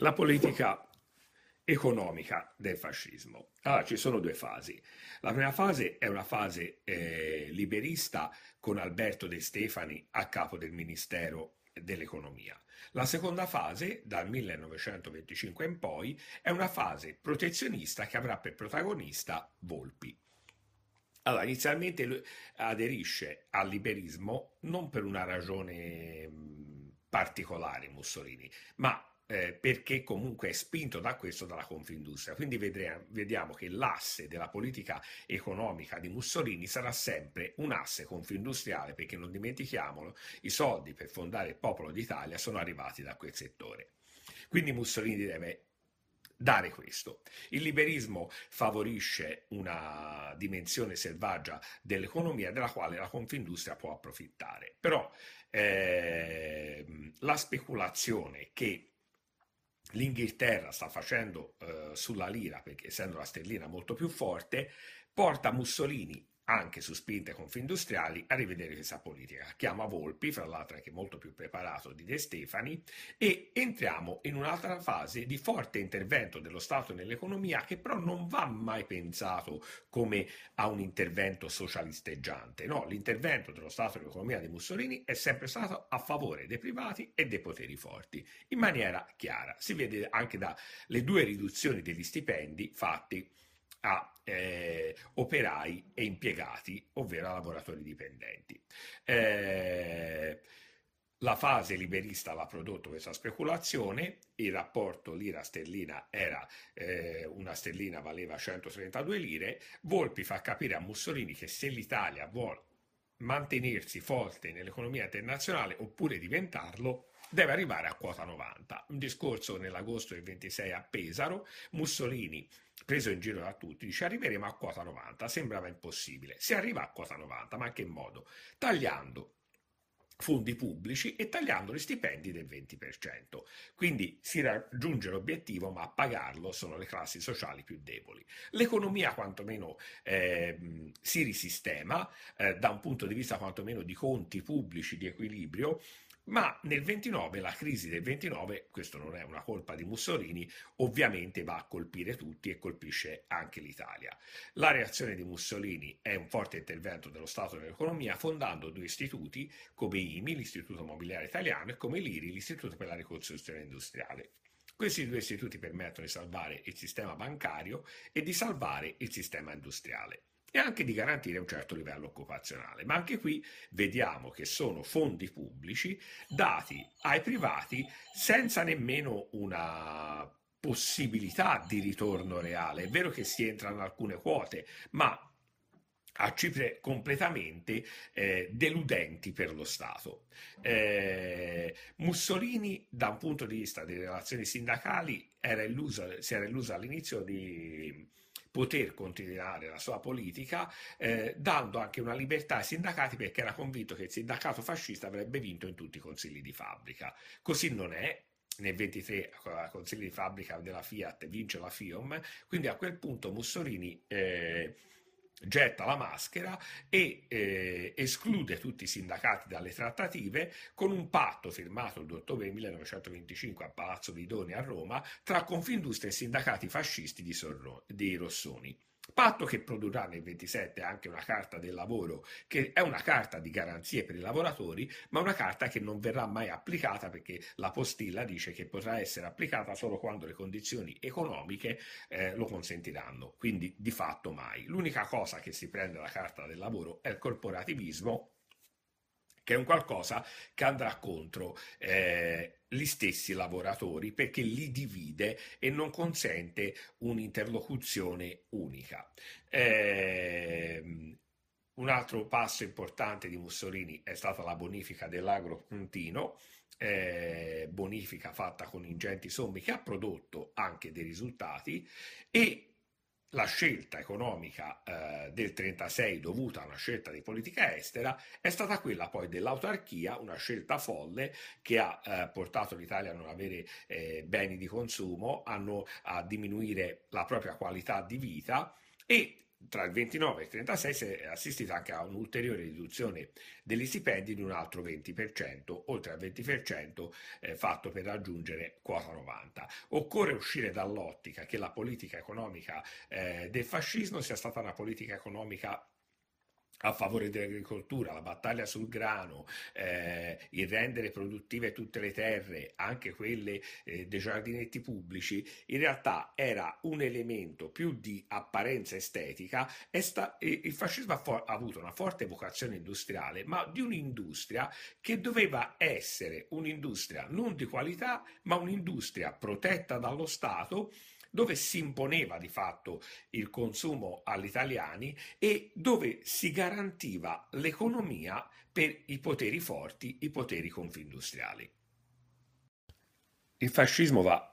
la politica economica del fascismo. Allora, ci sono due fasi. La prima fase è una fase eh, liberista con Alberto De Stefani a capo del Ministero dell'Economia. La seconda fase, dal 1925 in poi, è una fase protezionista che avrà per protagonista Volpi. Allora, inizialmente lui aderisce al liberismo non per una ragione particolare Mussolini, ma eh, perché comunque è spinto da questo dalla Confindustria. Quindi vedremo, vediamo che l'asse della politica economica di Mussolini sarà sempre un asse confindustriale, perché non dimentichiamolo, i soldi per fondare il popolo d'Italia sono arrivati da quel settore. Quindi Mussolini deve dare questo. Il liberismo favorisce una dimensione selvaggia dell'economia della quale la Confindustria può approfittare. Però eh, la speculazione che l'Inghilterra sta facendo eh, sulla lira, perché essendo la sterlina molto più forte, porta Mussolini anche su spinte confindustriali, a rivedere questa politica. Chiama Volpi, fra l'altro anche molto più preparato di De Stefani, e entriamo in un'altra fase di forte intervento dello Stato nell'economia che però non va mai pensato come a un intervento socialisteggiante. No, l'intervento dello Stato nell'economia di Mussolini è sempre stato a favore dei privati e dei poteri forti, in maniera chiara. Si vede anche dalle due riduzioni degli stipendi fatti a eh, operai e impiegati, ovvero a lavoratori dipendenti. Eh, la fase liberista aveva prodotto questa speculazione, il rapporto lira-sterlina era eh, una sterlina valeva 132 lire, Volpi fa capire a Mussolini che se l'Italia vuole mantenersi forte nell'economia internazionale oppure diventarlo, deve arrivare a quota 90. Un discorso nell'agosto del 26 a Pesaro, Mussolini preso in giro da tutti, dice arriveremo a quota 90, sembrava impossibile. Si arriva a quota 90, ma in che modo? Tagliando fondi pubblici e tagliando gli stipendi del 20%. Quindi si raggiunge l'obiettivo, ma a pagarlo sono le classi sociali più deboli. L'economia quantomeno eh, si risistema eh, da un punto di vista quantomeno di conti pubblici, di equilibrio, ma nel 29, la crisi del 29, questo non è una colpa di Mussolini, ovviamente va a colpire tutti e colpisce anche l'Italia. La reazione di Mussolini è un forte intervento dello Stato nell'economia, fondando due istituti come IMI, l'Istituto Mobiliare Italiano, e come l'IRI, l'Istituto per la Ricostruzione Industriale. Questi due istituti permettono di salvare il sistema bancario e di salvare il sistema industriale e anche di garantire un certo livello occupazionale. Ma anche qui vediamo che sono fondi pubblici dati ai privati senza nemmeno una possibilità di ritorno reale. È vero che si entrano alcune quote, ma a cifre completamente eh, deludenti per lo Stato. Eh, Mussolini, da un punto di vista delle relazioni sindacali, era illuso, si era illuso all'inizio di poter continuare la sua politica, eh, dando anche una libertà ai sindacati perché era convinto che il sindacato fascista avrebbe vinto in tutti i consigli di fabbrica. Così non è, nel 23 al consiglio di fabbrica della Fiat vince la FIOM, quindi a quel punto Mussolini eh, getta la maschera e eh, esclude tutti i sindacati dalle trattative con un patto firmato il 2 ottobre 1925 a Palazzo Vidoni a Roma tra Confindustria e sindacati fascisti di, Sorro- di Rossoni. Patto che produrrà nel 27 anche una carta del lavoro, che è una carta di garanzie per i lavoratori, ma una carta che non verrà mai applicata perché la postilla dice che potrà essere applicata solo quando le condizioni economiche eh, lo consentiranno, quindi di fatto mai. L'unica cosa che si prende la carta del lavoro è il corporativismo che è un qualcosa che andrà contro eh, gli stessi lavoratori perché li divide e non consente un'interlocuzione unica. Eh, un altro passo importante di Mussolini è stata la bonifica dell'agro puntino, eh, bonifica fatta con ingenti somme che ha prodotto anche dei risultati e la scelta economica eh, del 36 dovuta a una scelta di politica estera è stata quella poi dell'autarchia, una scelta folle che ha eh, portato l'Italia a non avere eh, beni di consumo, hanno, a diminuire la propria qualità di vita e tra il 29 e il 36 si è assistito anche a un'ulteriore riduzione degli stipendi di un altro 20%, oltre al 20% eh, fatto per raggiungere quota 90. Occorre uscire dall'ottica che la politica economica eh, del fascismo sia stata una politica economica a favore dell'agricoltura, la battaglia sul grano, eh, il rendere produttive tutte le terre, anche quelle eh, dei giardinetti pubblici, in realtà era un elemento più di apparenza estetica. Sta, il fascismo ha, for- ha avuto una forte vocazione industriale, ma di un'industria che doveva essere un'industria non di qualità, ma un'industria protetta dallo Stato dove si imponeva di fatto il consumo agli italiani e dove si garantiva l'economia per i poteri forti, i poteri confindustriali. Il fascismo va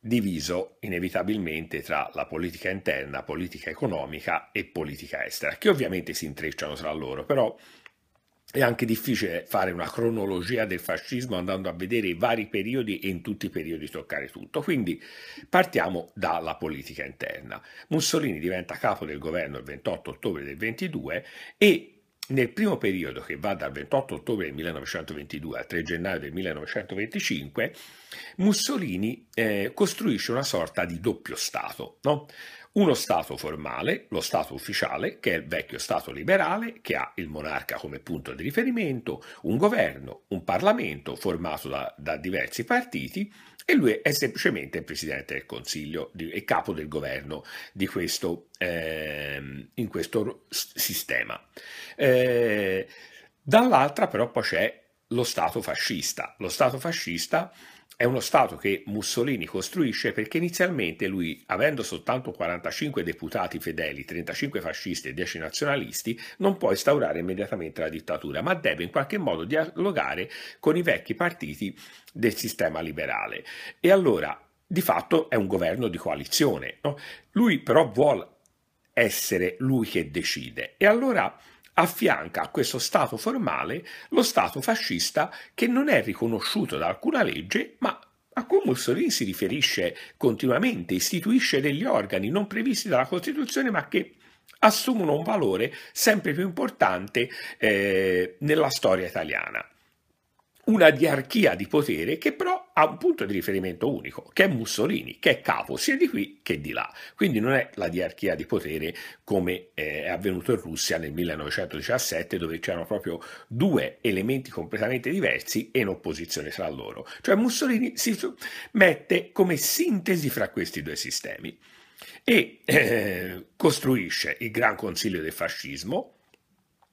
diviso inevitabilmente tra la politica interna, politica economica e politica estera, che ovviamente si intrecciano tra loro, però è anche difficile fare una cronologia del fascismo andando a vedere i vari periodi e in tutti i periodi toccare tutto. Quindi partiamo dalla politica interna. Mussolini diventa capo del governo il 28 ottobre del 22 e nel primo periodo, che va dal 28 ottobre del 1922 al 3 gennaio del 1925, Mussolini eh, costruisce una sorta di doppio Stato. No? Uno Stato formale, lo Stato ufficiale, che è il vecchio Stato liberale, che ha il monarca come punto di riferimento, un governo, un Parlamento formato da, da diversi partiti e lui è semplicemente il Presidente del Consiglio e capo del governo di questo, eh, in questo sistema. Eh, dall'altra però poi c'è lo Stato fascista. Lo Stato fascista è uno Stato che Mussolini costruisce perché inizialmente lui, avendo soltanto 45 deputati fedeli, 35 fascisti e 10 nazionalisti, non può instaurare immediatamente la dittatura, ma deve in qualche modo dialogare con i vecchi partiti del sistema liberale. E allora, di fatto, è un governo di coalizione. No? Lui però vuole essere lui che decide. E allora affianca a questo Stato formale lo Stato fascista che non è riconosciuto da alcuna legge, ma a cui Mussolini si riferisce continuamente, istituisce degli organi non previsti dalla Costituzione, ma che assumono un valore sempre più importante eh, nella storia italiana una diarchia di potere che però ha un punto di riferimento unico, che è Mussolini, che è capo sia di qui che di là. Quindi non è la diarchia di potere come eh, è avvenuto in Russia nel 1917, dove c'erano proprio due elementi completamente diversi e in opposizione tra loro. Cioè Mussolini si mette come sintesi fra questi due sistemi e eh, costruisce il Gran Consiglio del Fascismo,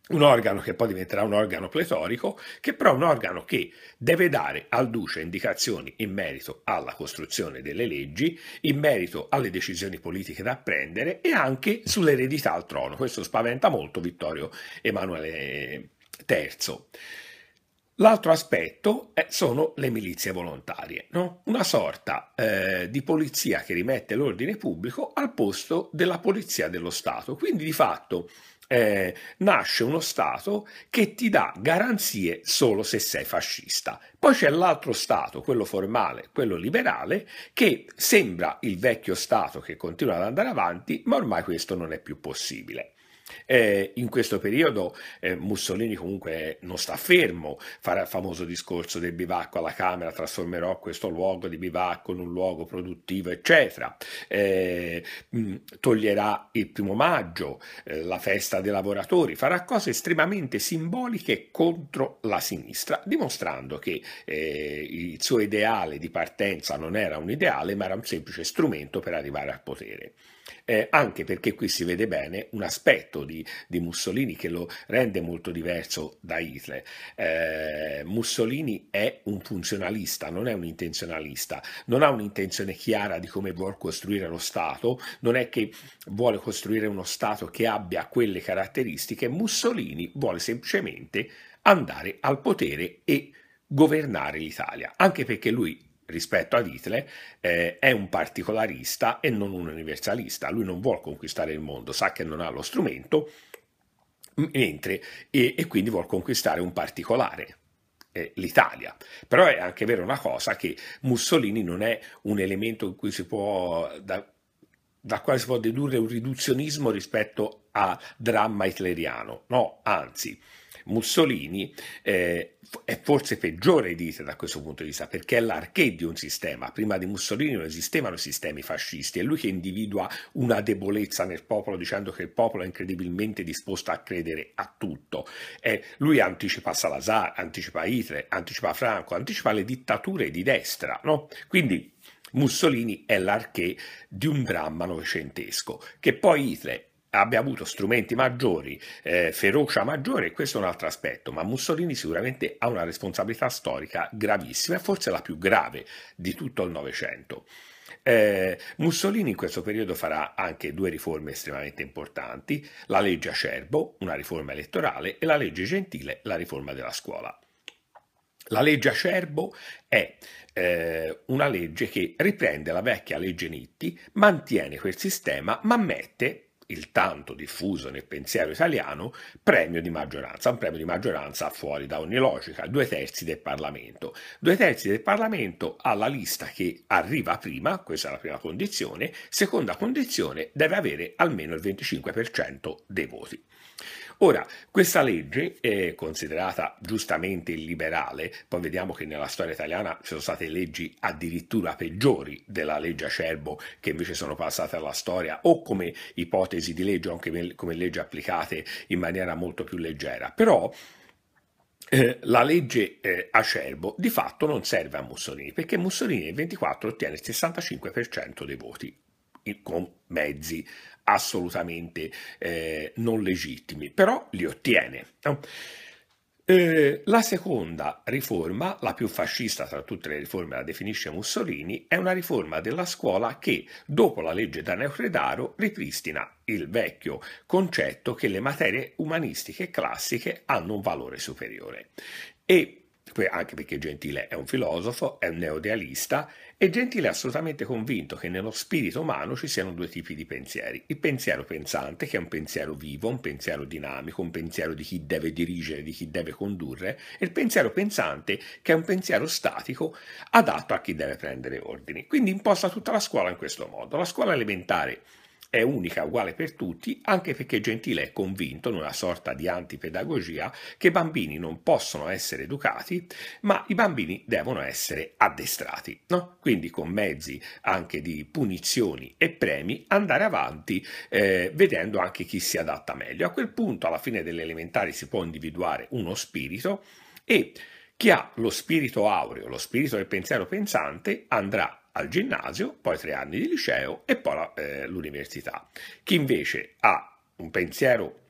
un organo che poi diventerà un organo pletorico, che però è un organo che deve dare al duce indicazioni in merito alla costruzione delle leggi, in merito alle decisioni politiche da prendere e anche sull'eredità al trono. Questo spaventa molto Vittorio Emanuele III. L'altro aspetto sono le milizie volontarie, no? una sorta eh, di polizia che rimette l'ordine pubblico al posto della polizia dello Stato. Quindi di fatto eh, nasce uno Stato che ti dà garanzie solo se sei fascista. Poi c'è l'altro Stato, quello formale, quello liberale, che sembra il vecchio Stato che continua ad andare avanti, ma ormai questo non è più possibile. Eh, in questo periodo eh, Mussolini comunque non sta fermo, farà il famoso discorso del bivacco alla Camera, trasformerò questo luogo di bivacco in un luogo produttivo, eccetera. Eh, mh, toglierà il primo maggio, eh, la festa dei lavoratori, farà cose estremamente simboliche contro la sinistra, dimostrando che eh, il suo ideale di partenza non era un ideale, ma era un semplice strumento per arrivare al potere eh, anche perché qui si vede bene un aspetto di, di, Mussolini che lo rende molto diverso da Hitler. Eh, Mussolini è un funzionalista, non è un intenzionalista, non ha un'intenzione chiara di come vuole costruire lo Stato, non è che vuole costruire uno Stato che abbia quelle caratteristiche, Mussolini vuole semplicemente andare al potere e governare l'Italia, anche perché lui rispetto ad Hitler, eh, è un particolarista e non un universalista. Lui non vuole conquistare il mondo, sa che non ha lo strumento, mentre, e, e quindi vuole conquistare un particolare. Eh, L'Italia. Però è anche vero una cosa che Mussolini non è un elemento può da, da quale si può dedurre un riduzionismo rispetto a dramma hitleriano. No, anzi, Mussolini eh, è forse peggiore di Hitler da questo punto di vista, perché è l'arché di un sistema. Prima di Mussolini non esistevano sistemi fascisti, è lui che individua una debolezza nel popolo dicendo che il popolo è incredibilmente disposto a credere a tutto. Eh, lui anticipa Salazar, anticipa Hitler, anticipa Franco, anticipa le dittature di destra, no? Quindi Mussolini è l'arché di un dramma novecentesco, che poi Hitler abbia avuto strumenti maggiori, eh, ferocia maggiore, questo è un altro aspetto, ma Mussolini sicuramente ha una responsabilità storica gravissima, forse la più grave di tutto il Novecento. Eh, Mussolini in questo periodo farà anche due riforme estremamente importanti, la legge Acerbo, una riforma elettorale, e la legge Gentile, la riforma della scuola. La legge Acerbo è eh, una legge che riprende la vecchia legge Nitti, mantiene quel sistema, ma mette il tanto diffuso nel pensiero italiano premio di maggioranza, un premio di maggioranza fuori da ogni logica, due terzi del Parlamento. Due terzi del Parlamento alla lista che arriva prima, questa è la prima condizione, seconda condizione deve avere almeno il 25% dei voti. Ora, questa legge è considerata giustamente illiberale, poi vediamo che nella storia italiana ci sono state leggi addirittura peggiori della legge Acerbo che invece sono passate alla storia o come ipotesi di legge o anche come leggi applicate in maniera molto più leggera. Però eh, la legge eh, Acerbo di fatto non serve a Mussolini perché Mussolini nel 24 ottiene il 65% dei voti con mezzi assolutamente eh, non legittimi, però li ottiene. No? Eh, la seconda riforma, la più fascista tra tutte le riforme, la definisce Mussolini, è una riforma della scuola che, dopo la legge da Neocredaro, ripristina il vecchio concetto che le materie umanistiche classiche hanno un valore superiore. E anche perché Gentile è un filosofo, è un neodealista e Gentile è assolutamente convinto che nello spirito umano ci siano due tipi di pensieri. Il pensiero pensante, che è un pensiero vivo, un pensiero dinamico, un pensiero di chi deve dirigere, di chi deve condurre, e il pensiero pensante, che è un pensiero statico, adatto a chi deve prendere ordini. Quindi imposta tutta la scuola in questo modo. La scuola elementare è unica, uguale per tutti, anche perché Gentile è convinto, in una sorta di antipedagogia, che i bambini non possono essere educati, ma i bambini devono essere addestrati. No? Quindi con mezzi anche di punizioni e premi andare avanti eh, vedendo anche chi si adatta meglio. A quel punto, alla fine delle elementari, si può individuare uno spirito e chi ha lo spirito aureo, lo spirito del pensiero pensante, andrà al ginnasio, poi tre anni di liceo e poi la, eh, l'università. Chi invece ha un pensiero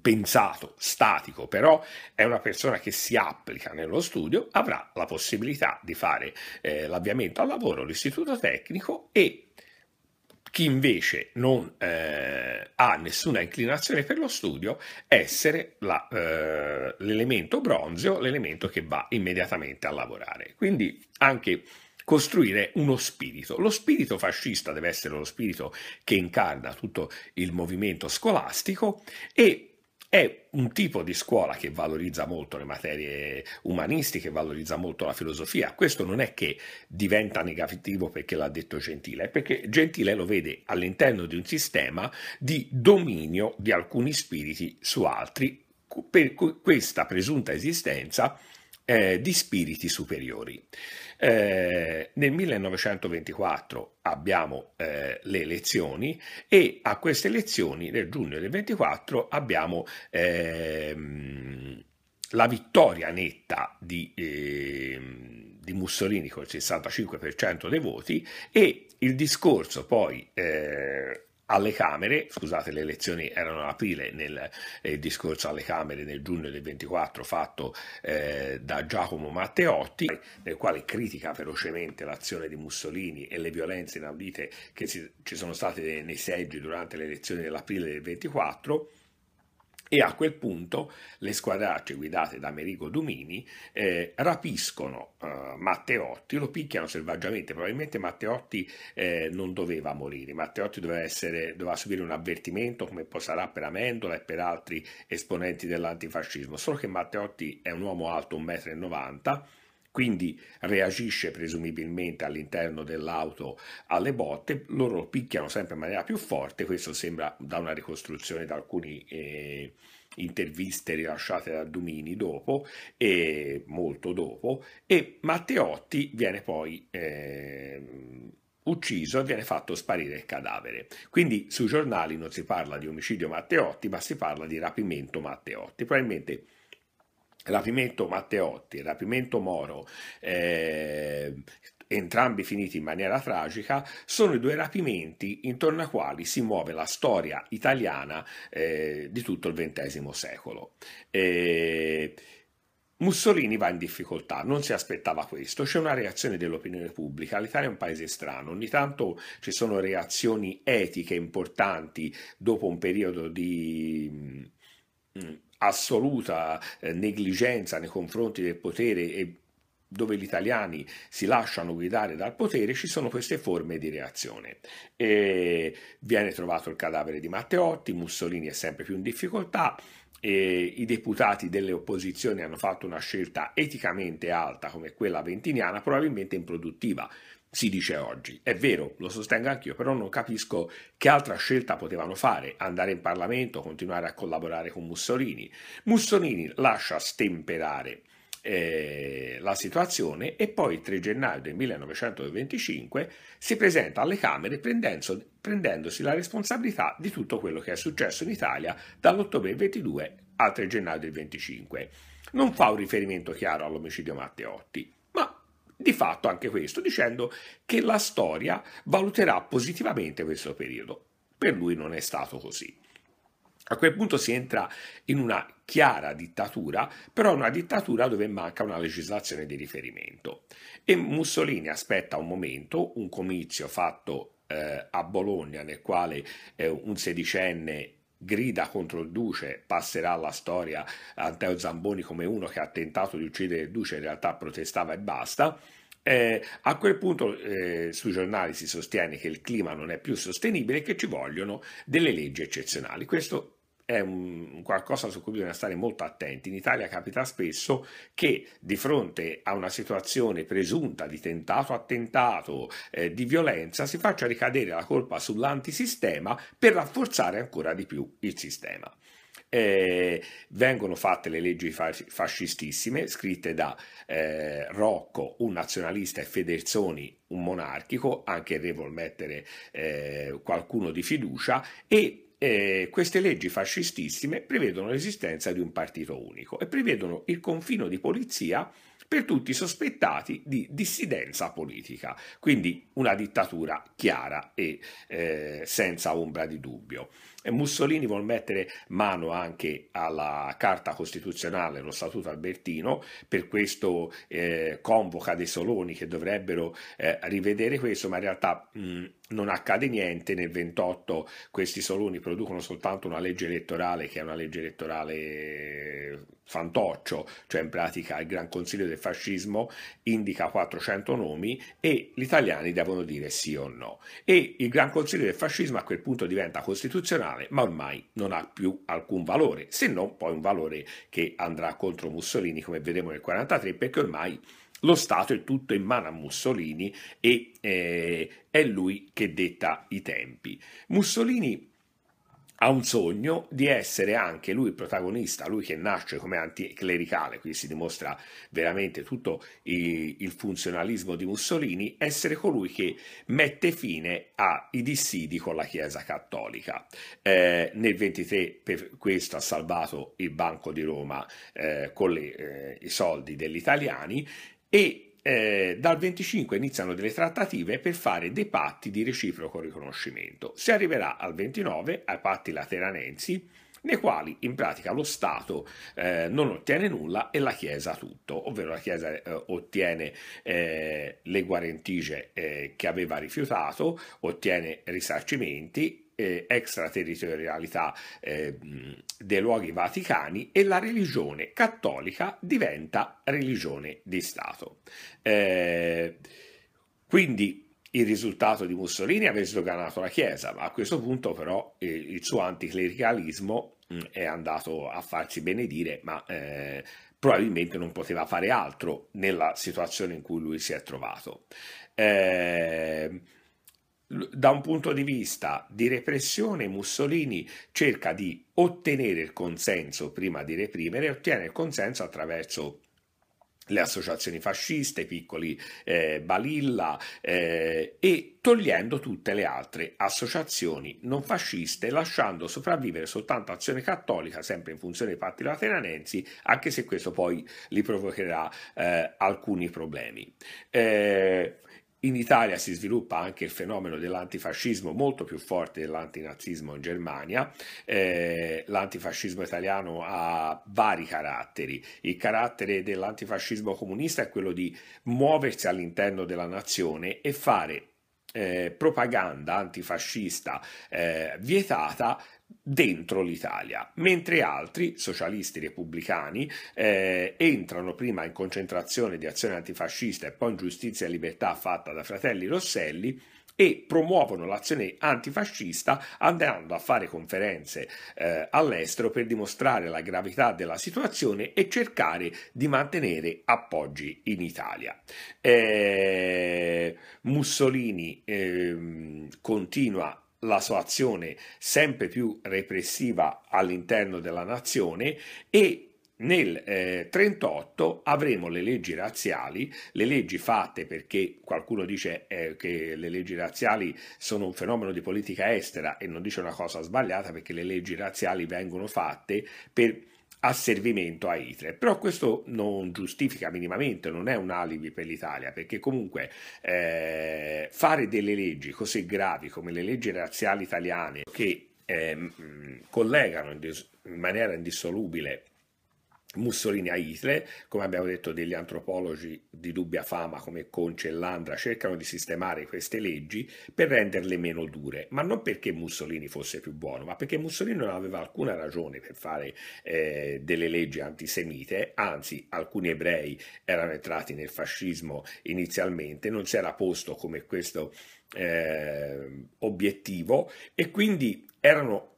pensato, statico, però è una persona che si applica nello studio, avrà la possibilità di fare eh, l'avviamento al lavoro, l'istituto tecnico e chi invece non eh, ha nessuna inclinazione per lo studio, essere la, eh, l'elemento bronzeo, l'elemento che va immediatamente a lavorare. Quindi anche costruire uno spirito. Lo spirito fascista deve essere lo spirito che incarna tutto il movimento scolastico e è un tipo di scuola che valorizza molto le materie umanistiche, valorizza molto la filosofia. Questo non è che diventa negativo perché l'ha detto Gentile, è perché Gentile lo vede all'interno di un sistema di dominio di alcuni spiriti su altri per questa presunta esistenza eh, di spiriti superiori. Eh, nel 1924 abbiamo eh, le elezioni e a queste elezioni nel giugno del 24 abbiamo ehm, la vittoria netta di, eh, di, Mussolini con il 65% dei voti e il discorso poi eh, alle Camere, scusate le elezioni erano ad aprile nel eh, discorso alle Camere nel giugno del 24 fatto eh, da Giacomo Matteotti, nel quale critica ferocemente l'azione di Mussolini e le violenze inaudite che ci, ci sono state nei seggi durante le elezioni dell'aprile del 24 e a quel punto le squadracce guidate da Amerigo Dumini eh, rapiscono eh, Matteotti, lo picchiano selvaggiamente, probabilmente Matteotti eh, non doveva morire, Matteotti doveva, essere, doveva subire un avvertimento come poi sarà per Amendola e per altri esponenti dell'antifascismo, solo che Matteotti è un uomo alto 1,90 m quindi reagisce presumibilmente all'interno dell'auto alle botte, loro picchiano sempre in maniera più forte, questo sembra da una ricostruzione da alcuni eh, interviste rilasciate da Dumini dopo, e molto dopo, e Matteotti viene poi... Eh, ucciso e viene fatto sparire il cadavere. Quindi sui giornali non si parla di omicidio Matteotti, ma si parla di rapimento Matteotti. Probabilmente rapimento Matteotti, rapimento Moro, eh, entrambi finiti in maniera tragica, sono i due rapimenti intorno ai quali si muove la storia italiana eh, di tutto il XX secolo. Eh, Mussolini va in difficoltà, non si aspettava questo, c'è una reazione dell'opinione pubblica, l'Italia è un paese strano, ogni tanto ci sono reazioni etiche importanti dopo un periodo di mm, assoluta eh, negligenza nei confronti del potere e dove gli italiani si lasciano guidare dal potere, ci sono queste forme di reazione. E viene trovato il cadavere di Matteotti, Mussolini è sempre più in difficoltà, i deputati delle opposizioni hanno fatto una scelta eticamente alta come quella ventiniana, probabilmente improduttiva, si dice oggi. È vero, lo sostengo anch'io, però non capisco che altra scelta potevano fare, andare in Parlamento, continuare a collaborare con Mussolini. Mussolini lascia stemperare eh, la situazione e poi il 3 gennaio del 1925 si presenta alle Camere prendendo, prendendosi la responsabilità di tutto quello che è successo in Italia dall'ottobre 22 al 3 gennaio del 25. Non fa un riferimento chiaro all'omicidio Matteotti, ma di fatto anche questo, dicendo che la storia valuterà positivamente questo periodo. Per lui non è stato così. A quel punto si entra in una chiara dittatura, però una dittatura dove manca una legislazione di riferimento. E Mussolini aspetta un momento, un comizio fatto eh, a Bologna nel quale eh, un sedicenne grida contro il duce, passerà alla storia Anteo Zamboni come uno che ha tentato di uccidere il duce, in realtà protestava e basta. Eh, a quel punto eh, sui giornali si sostiene che il clima non è più sostenibile e che ci vogliono delle leggi eccezionali. Questo è un, qualcosa su cui bisogna stare molto attenti. In Italia capita spesso che di fronte a una situazione presunta di tentato attentato, eh, di violenza, si faccia ricadere la colpa sull'antisistema per rafforzare ancora di più il sistema. Eh, vengono fatte le leggi fascistissime scritte da eh, Rocco, un nazionalista, e Federzoni, un monarchico, anche re vuol mettere eh, qualcuno di fiducia, e eh, queste leggi fascistissime prevedono l'esistenza di un partito unico e prevedono il confino di polizia per tutti i sospettati di dissidenza politica, quindi una dittatura chiara e eh, senza ombra di dubbio. Mussolini vuole mettere mano anche alla Carta Costituzionale, lo Statuto Albertino, per questo eh, convoca dei Soloni che dovrebbero eh, rivedere questo, ma in realtà mh, non accade niente, nel 28 questi Soloni producono soltanto una legge elettorale che è una legge elettorale fantoccio, cioè in pratica il Gran Consiglio del Fascismo indica 400 nomi e gli italiani devono dire sì o no. E il Gran Consiglio del Fascismo a quel punto diventa costituzionale, ma ormai non ha più alcun valore, se non poi un valore che andrà contro Mussolini come vedremo nel 1943, perché ormai lo Stato è tutto in mano a Mussolini e eh, è lui che detta i tempi. Mussolini ha un sogno di essere anche lui il protagonista, lui che nasce come anticlericale, qui si dimostra veramente tutto il funzionalismo di Mussolini, essere colui che mette fine ai dissidi con la Chiesa Cattolica. Eh, nel 23 per questo ha salvato il Banco di Roma eh, con le, eh, i soldi degli italiani e eh, dal 25 iniziano delle trattative per fare dei patti di reciproco riconoscimento. Si arriverà al 29 ai patti lateranensi, nei quali in pratica lo Stato eh, non ottiene nulla e la Chiesa tutto, ovvero la Chiesa eh, ottiene eh, le guarentigie eh, che aveva rifiutato, ottiene risarcimenti eh, extraterritorialità eh, dei luoghi vaticani e la religione cattolica diventa religione di Stato. Eh, quindi il risultato di Mussolini è aver sdoganato la Chiesa, ma a questo punto però il suo anticlericalismo mh, è andato a farsi benedire, ma eh, probabilmente non poteva fare altro nella situazione in cui lui si è trovato. Eh, da un punto di vista di repressione, Mussolini cerca di ottenere il consenso prima di reprimere ottiene il consenso attraverso le associazioni fasciste, i piccoli eh, Balilla eh, e togliendo tutte le altre associazioni non fasciste, lasciando sopravvivere soltanto Azione Cattolica, sempre in funzione dei patti lateranensi, anche se questo poi gli provocherà eh, alcuni problemi. Eh, in Italia si sviluppa anche il fenomeno dell'antifascismo molto più forte dell'antinazismo in Germania. Eh, l'antifascismo italiano ha vari caratteri. Il carattere dell'antifascismo comunista è quello di muoversi all'interno della nazione e fare eh, propaganda antifascista eh, vietata dentro l'Italia, mentre altri, socialisti repubblicani, eh, entrano prima in concentrazione di azione antifascista e poi in giustizia e libertà fatta da fratelli Rosselli e promuovono l'azione antifascista andando a fare conferenze eh, all'estero per dimostrare la gravità della situazione e cercare di mantenere appoggi in Italia. Eh, Mussolini eh, continua la sua azione sempre più repressiva all'interno della nazione e nel 1938 eh, avremo le leggi razziali, le leggi fatte perché qualcuno dice eh, che le leggi razziali sono un fenomeno di politica estera e non dice una cosa sbagliata perché le leggi razziali vengono fatte per asservimento a Hitler. Però questo non giustifica minimamente, non è un alibi per l'Italia, perché comunque eh, fare delle leggi così gravi come le leggi razziali italiane che eh, collegano in, maniera indissolubile Mussolini a Hitler, come abbiamo detto degli antropologi di dubbia fama come Conce e Landra cercano di sistemare queste leggi per renderle meno dure, ma non perché Mussolini fosse più buono, ma perché Mussolini non aveva alcuna ragione per fare eh, delle leggi antisemite, anzi alcuni ebrei erano entrati nel fascismo inizialmente, non si era posto come questo eh, obiettivo e quindi erano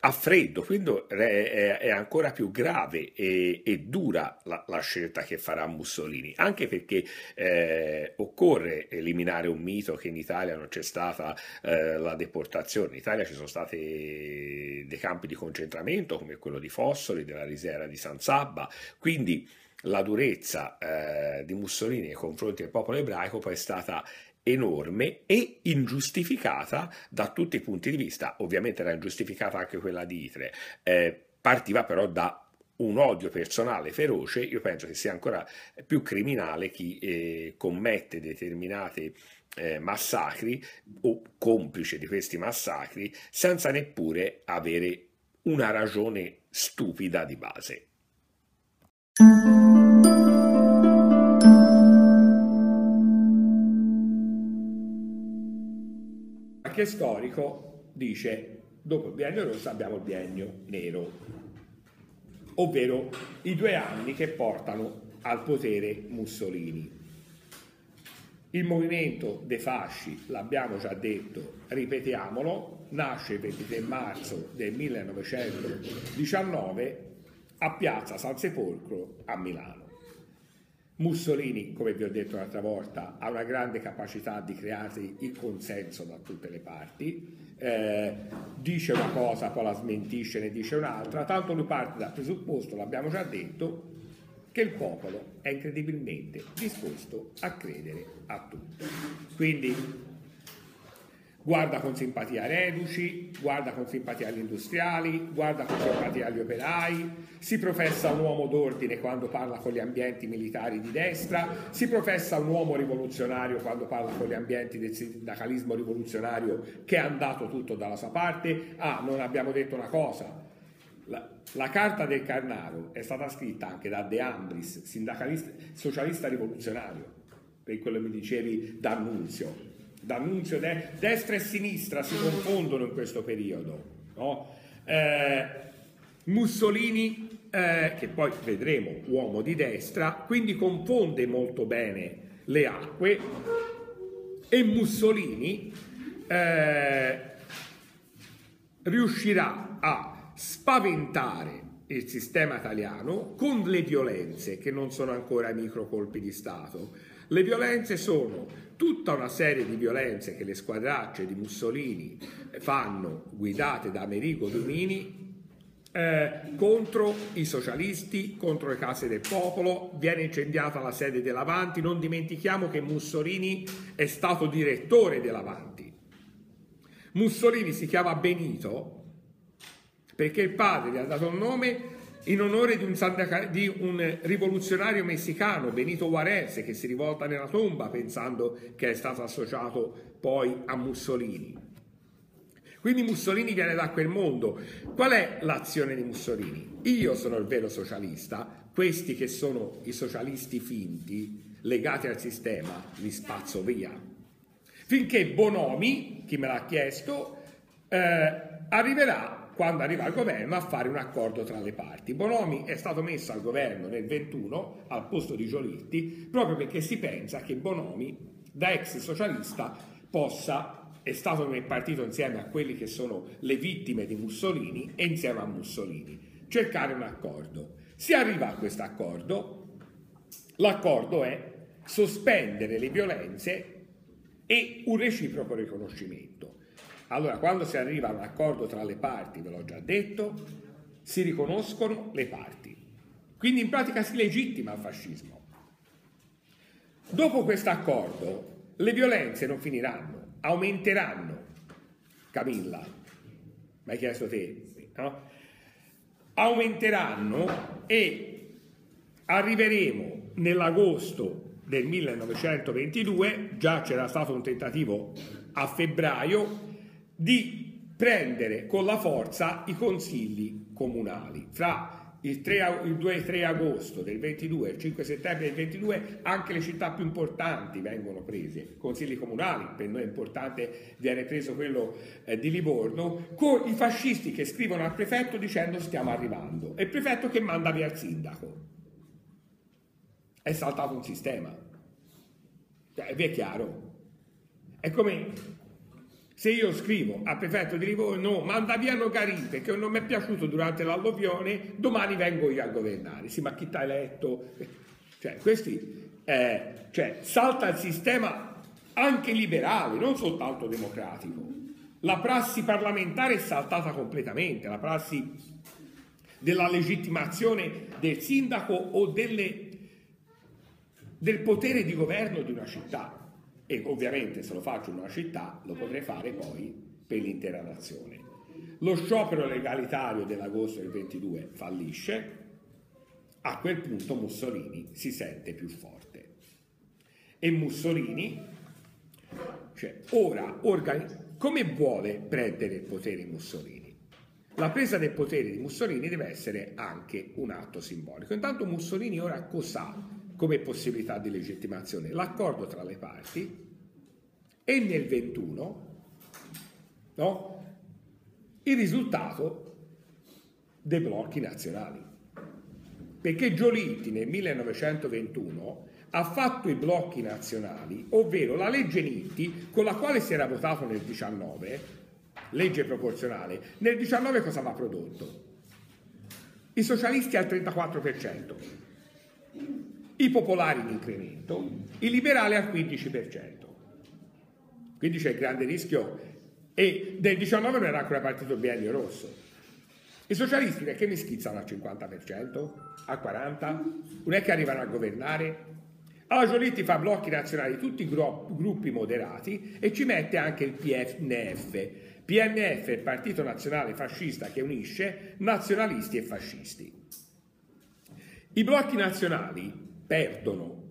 a freddo, quindi è, ancora più grave e, e dura la, la, scelta che farà Mussolini, anche perché eh, occorre eliminare un mito che in Italia non c'è stata eh, la deportazione, in Italia ci sono stati dei campi di concentramento come quello di Fossoli, della Risera di San Sabba, quindi la durezza eh, di Mussolini nei confronti del popolo ebraico poi è stata enorme e ingiustificata da tutti i punti di vista. Ovviamente era ingiustificata anche quella di Itre, eh, partiva però da un odio personale feroce, io penso che sia ancora più criminale chi eh, commette determinati eh, massacri o complice di questi massacri senza neppure avere una ragione stupida di base. Qualche storico dice dopo il biennio rosso abbiamo il biennio nero, ovvero i due anni che portano al potere Mussolini. Il movimento dei fasci, l'abbiamo già detto, ripetiamolo, nasce il 23 marzo del 1919 a Piazza San Sepolcro a Milano. Mussolini, come vi ho detto l'altra volta, ha una grande capacità di creare il consenso da tutte le parti, eh, dice una cosa, poi la smentisce, ne dice un'altra, tanto lui parte dal presupposto, l'abbiamo già detto, che il popolo è incredibilmente disposto a credere a tutto. Quindi guarda con simpatia ai reduci, guarda con simpatia agli industriali, guarda con simpatia agli operai, si professa un uomo d'ordine quando parla con gli ambienti militari di destra, si professa un uomo rivoluzionario quando parla con gli ambienti del sindacalismo rivoluzionario che ha andato tutto dalla sua parte. Ah, non abbiamo detto una cosa. La, la carta del Carnaro è stata scritta anche da De Ambris, sindacalista, socialista rivoluzionario, per quello che mi dicevi D'Annunzio D'Annunzio, de- destra e sinistra si confondono in questo periodo. No? Eh, Mussolini, eh, che poi vedremo uomo di destra, quindi confonde molto bene le acque e Mussolini eh, riuscirà a spaventare il sistema italiano con le violenze che non sono ancora micro colpi di Stato. Le violenze sono tutta una serie di violenze che le squadracce di Mussolini fanno, guidate da Amerigo Domini, eh, contro i socialisti, contro le case del popolo, viene incendiata la sede dell'Avanti, non dimentichiamo che Mussolini è stato direttore dell'Avanti. Mussolini si chiama Benito perché il padre gli ha dato il nome in onore di un, di un, rivoluzionario messicano, Benito Juarez, che si rivolta nella tomba pensando che è stato associato poi a Mussolini. Quindi Mussolini viene da quel mondo. Qual è l'azione di Mussolini? Io sono il vero socialista, questi che sono i socialisti finti, legati al sistema, li spazzo via. Finché Bonomi, chi me l'ha chiesto, eh, arriverà quando arriva al governo a fare un accordo tra le parti. Bonomi è stato messo al governo nel 21 al posto di Giolitti proprio perché si pensa che Bonomi, da ex socialista, possa è stato nel partito insieme a quelli che sono le vittime di Mussolini e insieme a Mussolini. Cercare un accordo. Si arriva a questo accordo, l'accordo è sospendere le violenze e un reciproco riconoscimento. Allora, quando si arriva a un accordo tra le parti, ve l'ho già detto, si riconoscono le parti. Quindi in pratica si legittima il fascismo. Dopo questo accordo, le violenze non finiranno aumenteranno. Camilla, mi hai chiesto te, no? Aumenteranno e arriveremo nell'agosto del 1922, già c'era stato un tentativo a febbraio, di prendere con la forza i consigli comunali. Fra il, 3, il 2 e 3 agosto del 22 e il 5 settembre del 22 anche le città più importanti vengono prese, consigli comunali, per noi è importante, viene preso quello eh, di Livorno, con i fascisti che scrivono al prefetto dicendo stiamo arrivando e il prefetto che manda via il sindaco. È saltato un sistema. Cioè, vi è chiaro? È come se io scrivo al prefetto di Livorno, manda via Nogarin perché non mi è piaciuto durante l'alluvione, domani vengo io a governare. Sì, ma chi ti ha eletto? Cioè, questi, eh, cioè, salta il sistema anche liberale, non soltanto democratico. La prassi parlamentare è saltata completamente, la prassi della legittimazione del sindaco o delle, del potere di governo di una città e ovviamente se lo faccio in una città lo potrei fare poi per l'intera nazione. Lo sciopero legalitario dell'agosto del 22 fallisce, a quel punto Mussolini si sente più forte. E Mussolini, cioè ora, organi- come vuole prendere il potere Mussolini? La presa del potere di Mussolini deve essere anche un atto simbolico. Intanto Mussolini ora cosa come possibilità di legittimazione l'accordo tra le parti e nel 21 no, il risultato dei blocchi nazionali. Perché Giolitti nel 1921 ha fatto i blocchi nazionali, ovvero la legge Nitti con la quale si era votato nel 19, legge proporzionale, nel 19 cosa va prodotto? I socialisti al 34%, i popolari in incremento, i liberali al 15%. Quindi c'è il grande rischio e del 19 non era ancora partito il biennio rosso. I socialisti perché mi schizzano al 50%, al 40%? Non è che arrivano a governare? Allora Giolitti fa blocchi nazionali, tutti gruppi moderati e ci mette anche il PNF. PNF è il Partito Nazionale Fascista che unisce nazionalisti e fascisti. I blocchi nazionali perdono,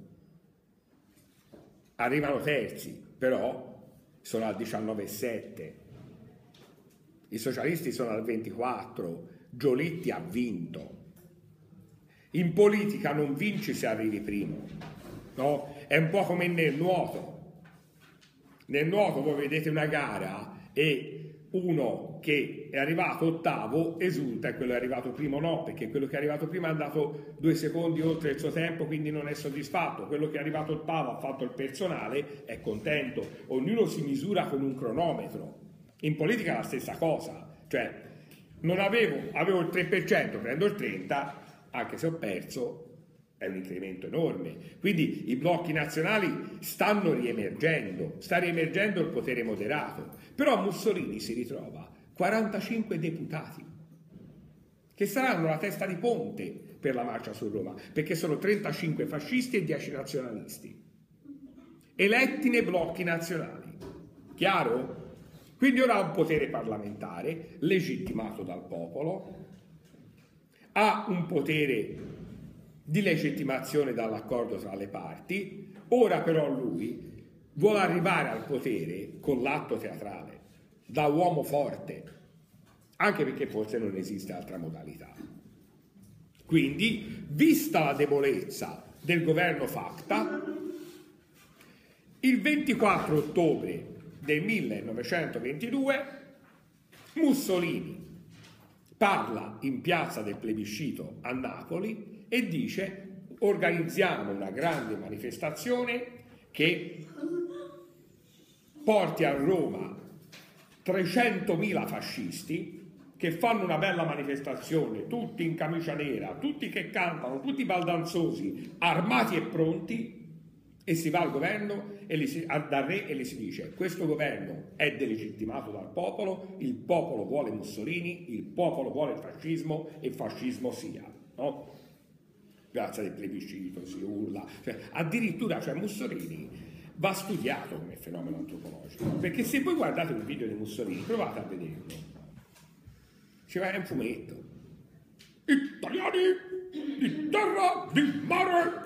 arrivano terzi, però sono al 19,7, i socialisti sono al 24, Giolitti ha vinto. In politica non vinci se arrivi primo, no? È un po' come nel nuoto. Nel nuoto voi vedete una gara e uno che è arrivato ottavo esulta e quello è arrivato primo no, perché quello che è arrivato prima è andato due secondi oltre il suo tempo, quindi non è soddisfatto. Quello che è arrivato ottavo ha fatto il personale, è contento. Ognuno si misura con un cronometro. In politica è la stessa cosa, cioè Non avevo, avevo il 3%, prendo il 30%, anche se ho perso, è un incremento enorme. Quindi i blocchi nazionali stanno riemergendo, sta riemergendo il potere moderato. Però Mussolini si ritrova 45 deputati che saranno la testa di ponte per la marcia su Roma, perché sono 35 fascisti e 10 nazionalisti, eletti nei blocchi nazionali. Chiaro? Quindi ora ha un potere parlamentare legittimato dal popolo, ha un potere di legittimazione dall'accordo tra le parti, ora però lui vuole arrivare al potere con l'atto teatrale, da uomo forte, anche perché forse non esiste altra modalità. Quindi, vista la debolezza del governo Facta, il 24 ottobre del 1922 Mussolini parla in piazza del plebiscito a Napoli e dice organizziamo una grande manifestazione che porti a Roma 300.000 fascisti che fanno una bella manifestazione, tutti in camicia nera, tutti che cantano, tutti baldanzosi, armati e pronti, e si va al governo e si, dal re e gli si dice questo governo è delegittimato dal popolo, il popolo vuole Mussolini, il popolo vuole il fascismo e fascismo sia. No? Piazza del plebiscito, si urla, cioè, addirittura cioè, Mussolini va studiato come fenomeno antropologico, perché se voi guardate un video di Mussolini, provate a vederlo, cioè, è un fumetto, italiani di terra, di mare,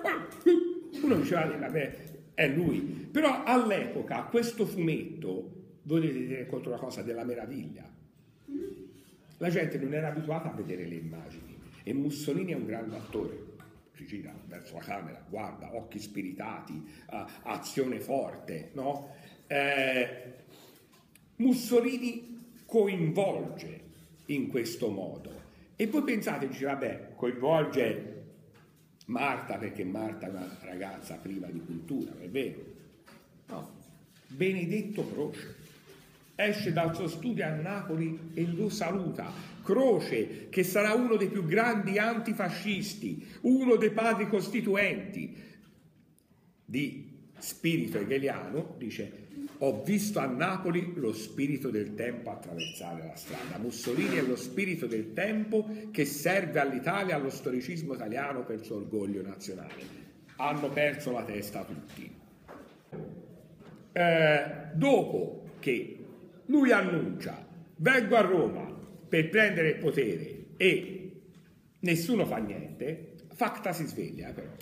uno diceva, vabbè, è lui, però all'epoca questo fumetto, voi dovete tenere conto una cosa della meraviglia, la gente non era abituata a vedere le immagini e Mussolini è un grande attore si gira verso la camera, guarda, occhi spiritati, uh, azione forte, no? Eh, Mussolini coinvolge in questo modo. E voi pensate, dice, vabbè, coinvolge Marta perché Marta è una ragazza priva di cultura, è vero? No. Benedetto Croce esce dal suo studio a Napoli e lo saluta. Croce, che sarà uno dei più grandi antifascisti, uno dei padri costituenti di spirito hegeliano, dice ho visto a Napoli lo spirito del tempo attraversare la strada. Mussolini è lo spirito del tempo che serve all'Italia, allo storicismo italiano per il suo orgoglio nazionale. Hanno perso la testa tutti. Eh, dopo che lui annuncia, vengo a Roma per prendere il potere e nessuno fa niente, Facta si sveglia però.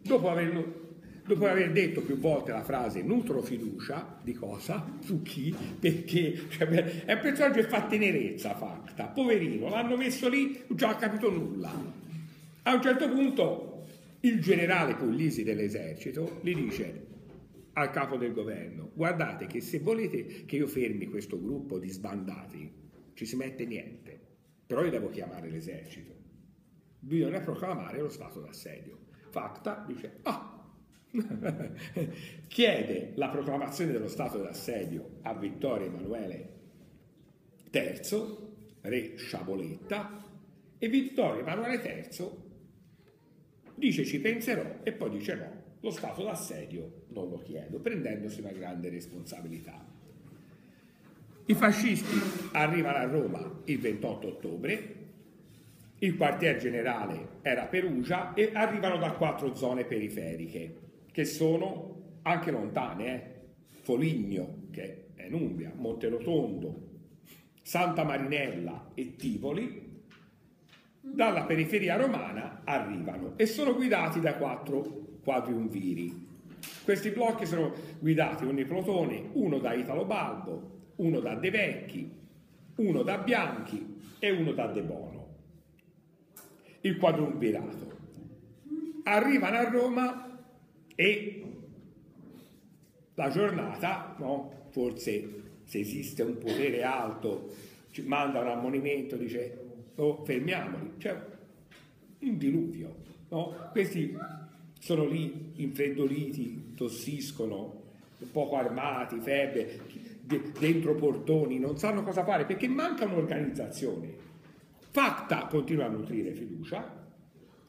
Dopo averlo dopo aver detto più volte la frase nutro fiducia, di cosa? Su chi? Perché cioè, è un personaggio che fa tenerezza Facta, poverino, l'hanno messo lì, non ci ha capito nulla. A un certo punto il generale Puglisi dell'esercito gli dice al capo del governo, guardate che se volete che io fermi questo gruppo di sbandati, ci si mette niente, però io devo chiamare l'esercito. Bisogna proclamare lo stato d'assedio. Facta dice, ah, chiede la proclamazione dello stato d'assedio a Vittorio Emanuele III, re Sciaboletta, e Vittorio Emanuele III dice ci penserò e poi dice no, lo stato d'assedio non lo chiedo, prendendosi una grande responsabilità. I fascisti arrivano a Roma il 28 ottobre, il quartier generale era Perugia e arrivano da quattro zone periferiche che sono anche lontane, eh? Foligno, che è in Umbria, Monterotondo, Santa Marinella e Tivoli, dalla periferia romana arrivano e sono guidati da quattro quadriumviri. Questi blocchi sono guidati ogni plotone, uno da Italo Balbo, uno da De Vecchi, uno da Bianchi e uno da De Bono. Il quadriumvirato. Arrivano a Roma e la giornata, no? forse se esiste un potere alto, ci manda un ammonimento, dice oh, fermiamoli, c'è un diluvio. No? Questi sono lì infreddoliti, tossiscono, poco armati, febbre, dentro portoni, non sanno cosa fare perché manca un'organizzazione. Facta continua a nutrire fiducia,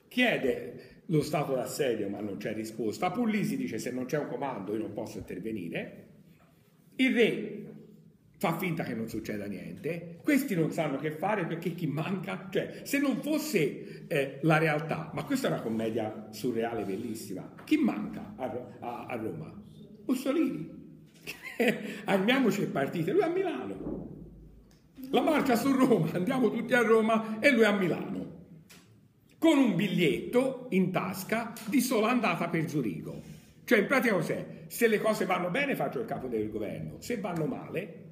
chiede lo stato d'assedio ma non c'è risposta, Pullisi dice se non c'è un comando io non posso intervenire, il re fa finta che non succeda niente, questi non sanno che fare perché chi manca, cioè se non fosse eh, la realtà, ma questa è una commedia surreale bellissima, chi manca a, a, a Roma? Mussolini. Andiamoci al partito, lui a Milano. La marcia su Roma, andiamo tutti a Roma e lui a Milano. Con un biglietto in tasca di sola andata per Zurigo. Cioè in pratica cos'è? Se le cose vanno bene faccio il capo del governo, se vanno male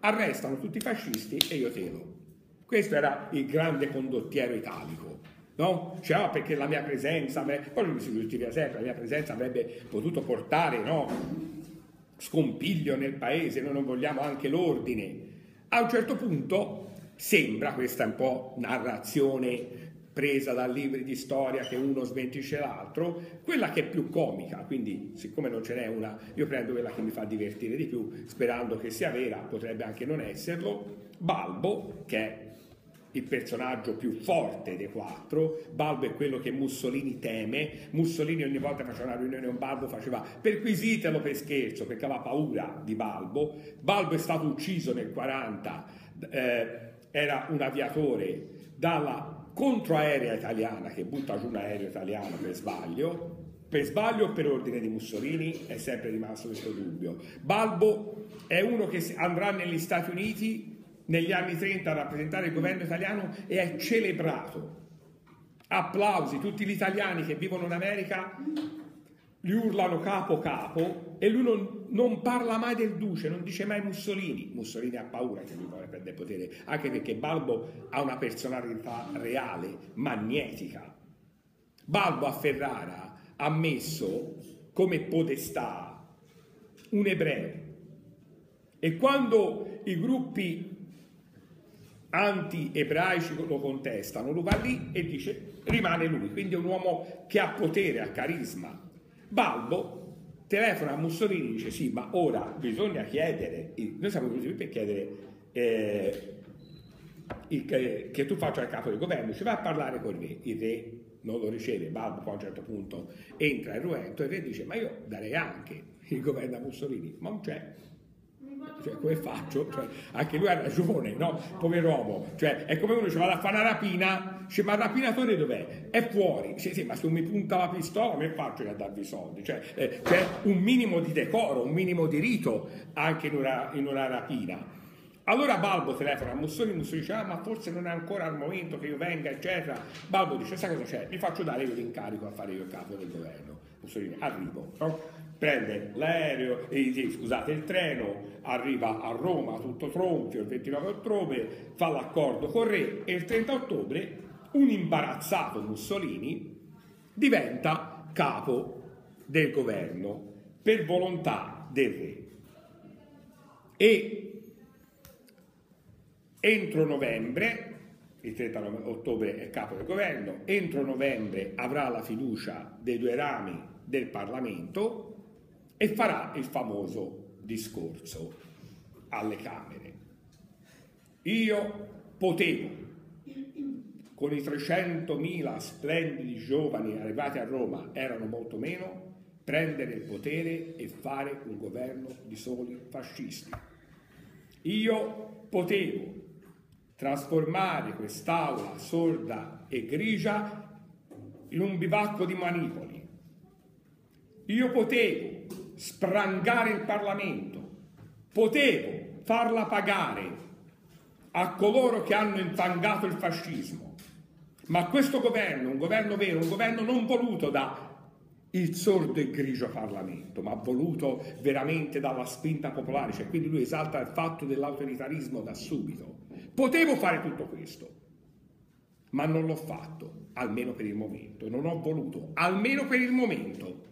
arrestano tutti i fascisti e io telo. Questo era il grande condottiero italico. No? Cioè, ah, perché la mia presenza, poi lui si giustifica sempre, la mia presenza avrebbe potuto portare no, scompiglio nel paese, noi non vogliamo anche l'ordine. A un certo punto sembra, questa un po' narrazione presa da libri di storia che uno smentisce l'altro, quella che è più comica, quindi siccome non ce n'è una, io prendo quella che mi fa divertire di più, sperando che sia vera, potrebbe anche non esserlo, Balbo, che è il personaggio più forte dei quattro, Balbo è quello che Mussolini teme, Mussolini ogni volta che faceva una riunione con Balbo faceva perquisitelo per scherzo, perché aveva paura di Balbo, Balbo è stato ucciso nel 40, eh, era un aviatore dalla controaerea italiana che butta giù un aereo italiano per sbaglio, per sbaglio o per ordine di Mussolini è sempre rimasto questo dubbio. Balbo è uno che andrà negli Stati Uniti negli anni 30 a rappresentare il governo italiano e è celebrato. Applausi, tutti gli italiani che vivono in America gli urlano capo capo e lui non, non, parla mai del duce, non dice mai Mussolini. Mussolini ha paura che lui vuole prendere potere, anche perché Balbo ha una personalità reale, magnetica. Balbo a Ferrara ha messo come podestà un ebreo e quando i gruppi anti-ebraici lo contestano, lui va lì e dice rimane lui, quindi è un uomo che ha potere, ha carisma, Balbo telefona a Mussolini e dice sì, ma ora bisogna chiedere, noi siamo venuti qui per chiedere eh, il, che, che, tu faccia il capo del governo, ci va a parlare con il re, il re non lo riceve, Balbo poi a un certo punto entra in ruento e il re dice ma io darei anche il governo a Mussolini, ma non c'è cioè, come faccio? Cioè, anche lui ha ragione, no? Pover'uomo. Cioè, è come uno ci va a fare una rapina, dice, ma il rapinatore dov'è? È fuori. Dice, sì, ma se mi punta la pistola, come faccio a darvi i soldi? Cioè, eh, c'è un minimo di decoro, un minimo di rito anche in una, in una rapina. Allora Balbo telefona a Mussolini, Mussolini dice, ah, ma forse non è ancora il momento che io venga, eccetera. Balbo dice, sai cosa c'è? Mi faccio dare io l'incarico a fare io il capo del governo. Mussolini, arrivo. No? prende l'aereo, eh, scusate, il treno, arriva a Roma tutto tronfio il 29 ottobre, fa l'accordo con re e il 30 ottobre un imbarazzato Mussolini diventa capo del governo per volontà del re. E entro novembre, il 30 ottobre è capo del governo, entro novembre avrà la fiducia dei due rami del Parlamento e farà il famoso discorso alle Camere. Io potevo, con i 300.000 splendidi giovani arrivati a Roma, erano molto meno, prendere il potere e fare un governo di soli fascisti. Io potevo trasformare quest'aula sorda e grigia in un bivacco di manipoli. Io potevo sprangare il Parlamento, potevo farla pagare a coloro che hanno infangato il fascismo. Ma questo governo, un governo vero, un governo non voluto da il sordo e grigio Parlamento, ma voluto veramente dalla spinta popolare, cioè quindi lui esalta il fatto dell'autoritarismo da subito. Potevo fare tutto questo, ma non l'ho fatto, almeno per il momento, non ho voluto, almeno per il momento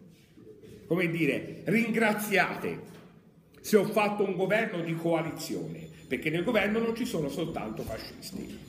come dire, ringraziate se ho fatto un governo di coalizione, perché nel governo non ci sono soltanto fascisti.